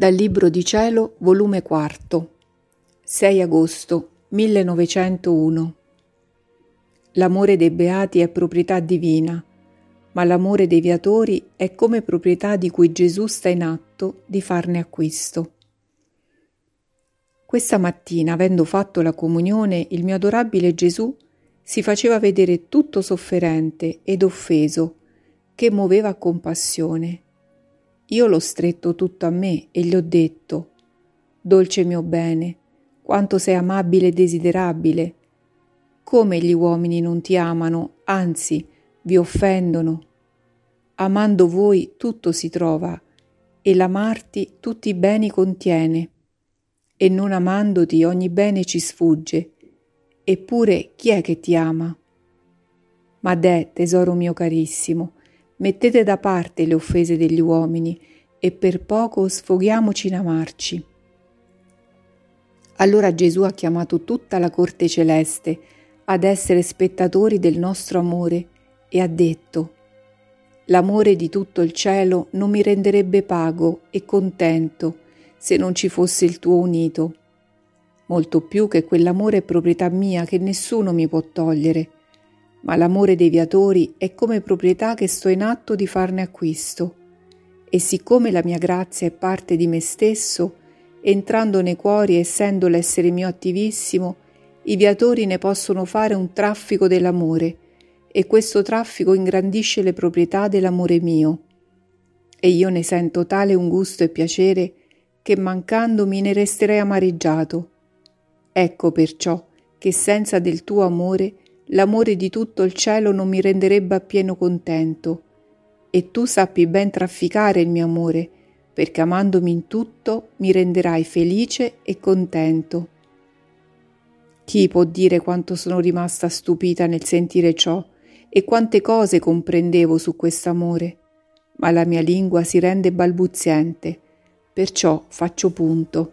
Dal Libro di Cielo, volume 4, 6 agosto 1901. L'amore dei beati è proprietà divina, ma l'amore dei viatori è come proprietà di cui Gesù sta in atto di farne acquisto. Questa mattina, avendo fatto la comunione, il mio adorabile Gesù si faceva vedere tutto sofferente ed offeso, che muoveva compassione io l'ho stretto tutto a me e gli ho detto, Dolce mio bene, quanto sei amabile e desiderabile. Come gli uomini non ti amano, anzi vi offendono. Amando voi tutto si trova, e l'amarti tutti i beni contiene, e non amandoti ogni bene ci sfugge. Eppure chi è che ti ama? Ma deh, tesoro mio carissimo, Mettete da parte le offese degli uomini e per poco sfoghiamoci in amarci. Allora Gesù ha chiamato tutta la corte celeste ad essere spettatori del nostro amore e ha detto, L'amore di tutto il cielo non mi renderebbe pago e contento se non ci fosse il tuo unito, molto più che quell'amore è proprietà mia che nessuno mi può togliere ma l'amore dei viatori è come proprietà che sto in atto di farne acquisto. E siccome la mia grazia è parte di me stesso, entrando nei cuori essendo l'essere mio attivissimo, i viatori ne possono fare un traffico dell'amore, e questo traffico ingrandisce le proprietà dell'amore mio. E io ne sento tale un gusto e piacere che mancandomi ne resterei amareggiato. Ecco perciò che senza del tuo amore l'amore di tutto il cielo non mi renderebbe appieno contento. E tu sappi ben trafficare il mio amore, perché amandomi in tutto mi renderai felice e contento. Chi può dire quanto sono rimasta stupita nel sentire ciò e quante cose comprendevo su quest'amore? Ma la mia lingua si rende balbuziente, perciò faccio punto